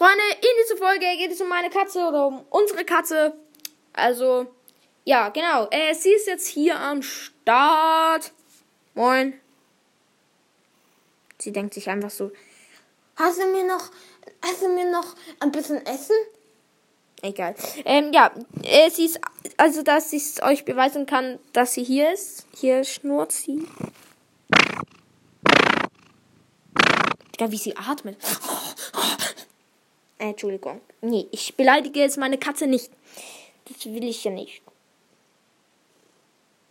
Freunde, in dieser Folge geht es um meine Katze oder um unsere Katze. Also, ja, genau. Äh, sie ist jetzt hier am Start. Moin. Sie denkt sich einfach so, Hast du mir noch, hast du mir noch ein bisschen Essen? egal. Ähm, ja, äh, sie ist, also, dass ich es euch beweisen kann, dass sie hier ist. Hier schnurrt sie. Ja, wie sie atmet. Äh, Entschuldigung. Nee, ich beleidige jetzt meine Katze nicht. Das will ich ja nicht.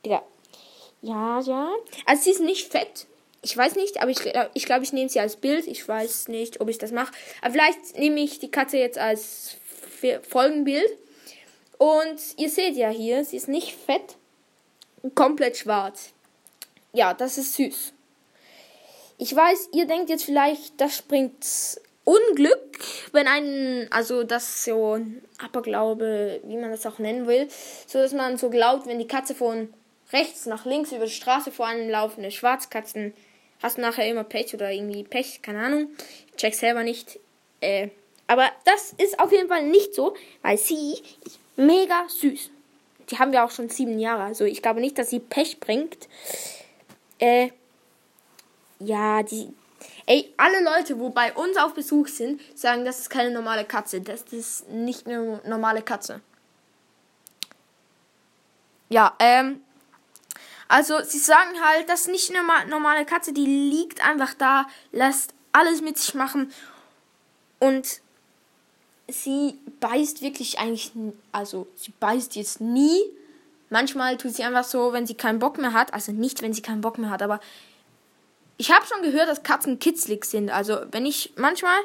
Digga. Ja, ja. Also sie ist nicht fett. Ich weiß nicht, aber ich glaube, ich, glaub, ich nehme sie als Bild. Ich weiß nicht, ob ich das mache. Aber vielleicht nehme ich die Katze jetzt als Folgenbild. Und ihr seht ja hier, sie ist nicht fett. Komplett schwarz. Ja, das ist süß. Ich weiß, ihr denkt jetzt vielleicht, das bringt Unglück, wenn ein, also das ist so ein Aberglaube, wie man das auch nennen will, so dass man so glaubt, wenn die Katze von rechts nach links über die Straße vor einem laufen, eine Schwarzkatzen, hast du nachher immer Pech oder irgendwie Pech, keine Ahnung, ich check selber nicht. Äh, aber das ist auf jeden Fall nicht so, weil sie ist mega süß. Die haben wir auch schon sieben Jahre, also ich glaube nicht, dass sie Pech bringt. Äh, ja, die. Ey, alle Leute, wo bei uns auf Besuch sind, sagen, das ist keine normale Katze. Das ist nicht eine normale Katze. Ja, ähm. Also, sie sagen halt, das ist nicht eine norma- normale Katze, die liegt einfach da, lässt alles mit sich machen und sie beißt wirklich eigentlich, also sie beißt jetzt nie. Manchmal tut sie einfach so, wenn sie keinen Bock mehr hat, also nicht, wenn sie keinen Bock mehr hat, aber ich habe schon gehört, dass Katzen kitzlig sind. Also wenn ich manchmal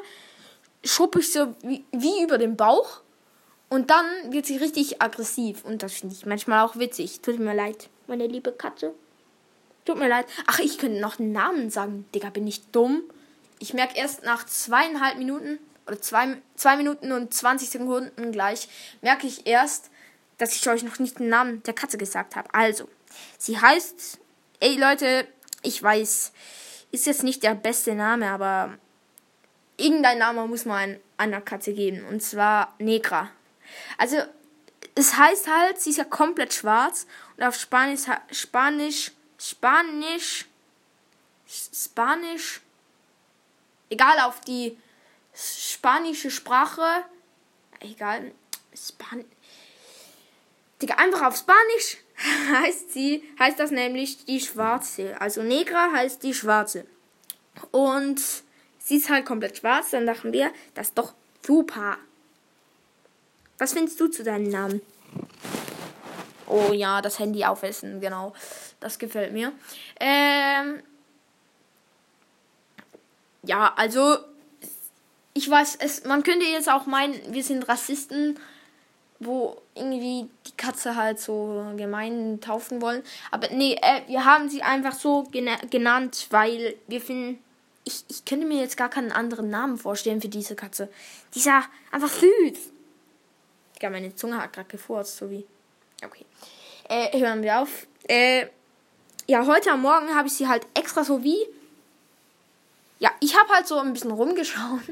schuppe ich so wie, wie über den Bauch und dann wird sie richtig aggressiv und das finde ich manchmal auch witzig. Tut mir leid, meine liebe Katze. Tut mir leid. Ach, ich könnte noch einen Namen sagen. Digga, bin ich dumm? Ich merke erst nach zweieinhalb Minuten oder zwei, zwei Minuten und 20 Sekunden gleich, merke ich erst, dass ich euch noch nicht den Namen der Katze gesagt habe. Also, sie heißt, ey Leute, ich weiß, ist jetzt nicht der beste Name, aber irgendein Name muss man einer Katze geben. Und zwar Negra. Also, es heißt halt, sie ist ja komplett schwarz und auf Spanisch, Spanisch, Spanisch, Spanisch, egal auf die spanische Sprache, egal, Span Digga, einfach auf Spanisch heißt sie, heißt das nämlich die Schwarze. Also Negra heißt die Schwarze. Und sie ist halt komplett schwarz, dann dachten wir, das ist doch super. Was findest du zu deinem Namen? Oh ja, das Handy aufessen, genau. Das gefällt mir. Ähm, ja, also ich weiß, es, man könnte jetzt auch meinen, wir sind Rassisten, wo irgendwie die Katze halt so gemein taufen wollen. Aber nee, äh, wir haben sie einfach so gena genannt, weil wir finden, ich, ich könnte mir jetzt gar keinen anderen Namen vorstellen für diese Katze. Die ja einfach süß. Ja, meine Zunge hat gerade gefurzt, so wie. Okay. Äh, hören wir auf. Äh, ja, heute am Morgen habe ich sie halt extra so wie. Ja, ich habe halt so ein bisschen rumgeschaut.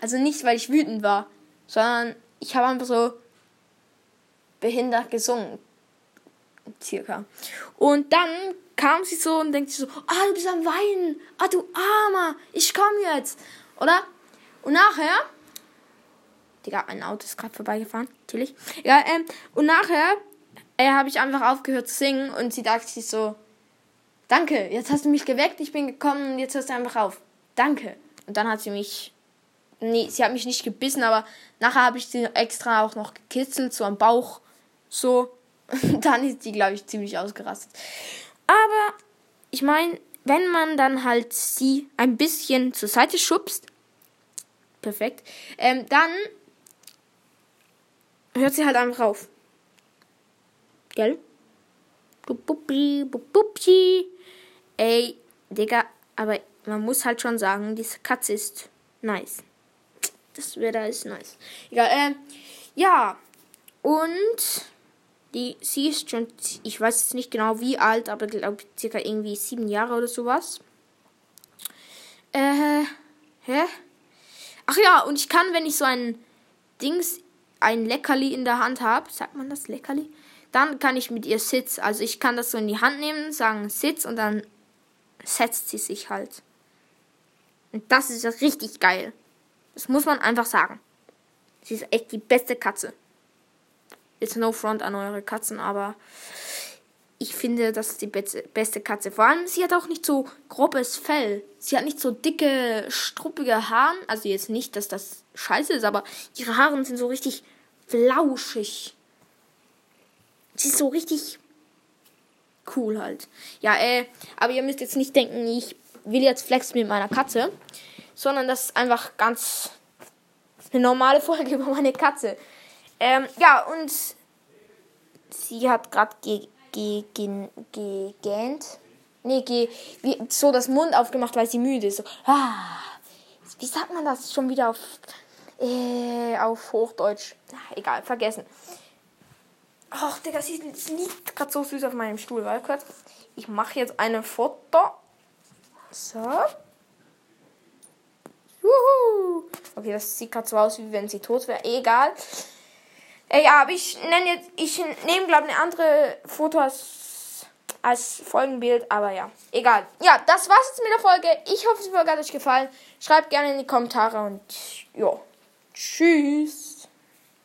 Also nicht, weil ich wütend war, sondern ich habe einfach so behindert gesungen. Circa. Und dann kam sie so und denkt sich so, ah, du bist am Weinen. Ah, du Armer. Ich komme jetzt. Oder? Und nachher Digga, ein Auto ist gerade vorbeigefahren. Natürlich. Ja, ähm, und nachher äh, habe ich einfach aufgehört zu singen und sie dachte sich so, danke, jetzt hast du mich geweckt, ich bin gekommen und jetzt hörst du einfach auf. Danke. Und dann hat sie mich, nee, sie hat mich nicht gebissen, aber nachher habe ich sie extra auch noch gekitzelt, so am Bauch, so. Dann ist sie, glaube ich, ziemlich ausgerastet. Aber ich meine, wenn man dann halt sie ein bisschen zur Seite schubst, perfekt, ähm, dann hört sie halt einfach auf. Gell? Bupuppi, bupuppi. Ey, Digga, aber man muss halt schon sagen, diese Katze ist nice. Das Wetter ist nice. Egal, ähm, ja. Und die, sie ist schon, ich weiß jetzt nicht genau wie alt, aber glaube circa irgendwie sieben Jahre oder sowas. Äh, hä? Ach ja, und ich kann, wenn ich so ein Dings, ein Leckerli in der Hand habe, sagt man das Leckerli? Dann kann ich mit ihr Sitz. Also ich kann das so in die Hand nehmen, sagen Sitz und dann setzt sie sich halt. Und das ist richtig geil. Das muss man einfach sagen. Sie ist echt die beste Katze. It's no front an eure Katzen, aber ich finde, das ist die beste Katze. Vor allem, sie hat auch nicht so grobes Fell. Sie hat nicht so dicke, struppige Haare. Also jetzt nicht, dass das scheiße ist, aber ihre Haare sind so richtig flauschig. Sie ist so richtig cool halt. Ja, äh, aber ihr müsst jetzt nicht denken, ich will jetzt flexen mit meiner Katze, sondern das ist einfach ganz eine normale Folge über meine Katze. Ähm, ja, und sie hat gerade ge ge ge gegähnt. Nee, ge wie, so das Mund aufgemacht, weil sie müde ist. So, ah, wie sagt man das schon wieder auf, äh, auf Hochdeutsch? Ach, egal, vergessen. Ach, Digga, sie liegt gerade so süß auf meinem Stuhl. Warte kurz. Ich mache jetzt eine Foto. So. Juhu. Okay, das sieht gerade so aus, wie wenn sie tot wäre. Egal. Äh, ja, aber ich nenne jetzt, ich nehme glaube eine andere Foto als, Folgenbild, aber ja, egal. Ja, das war's jetzt mit der Folge. Ich hoffe, Folge hat euch gefallen. Schreibt gerne in die Kommentare und ja, tschüss.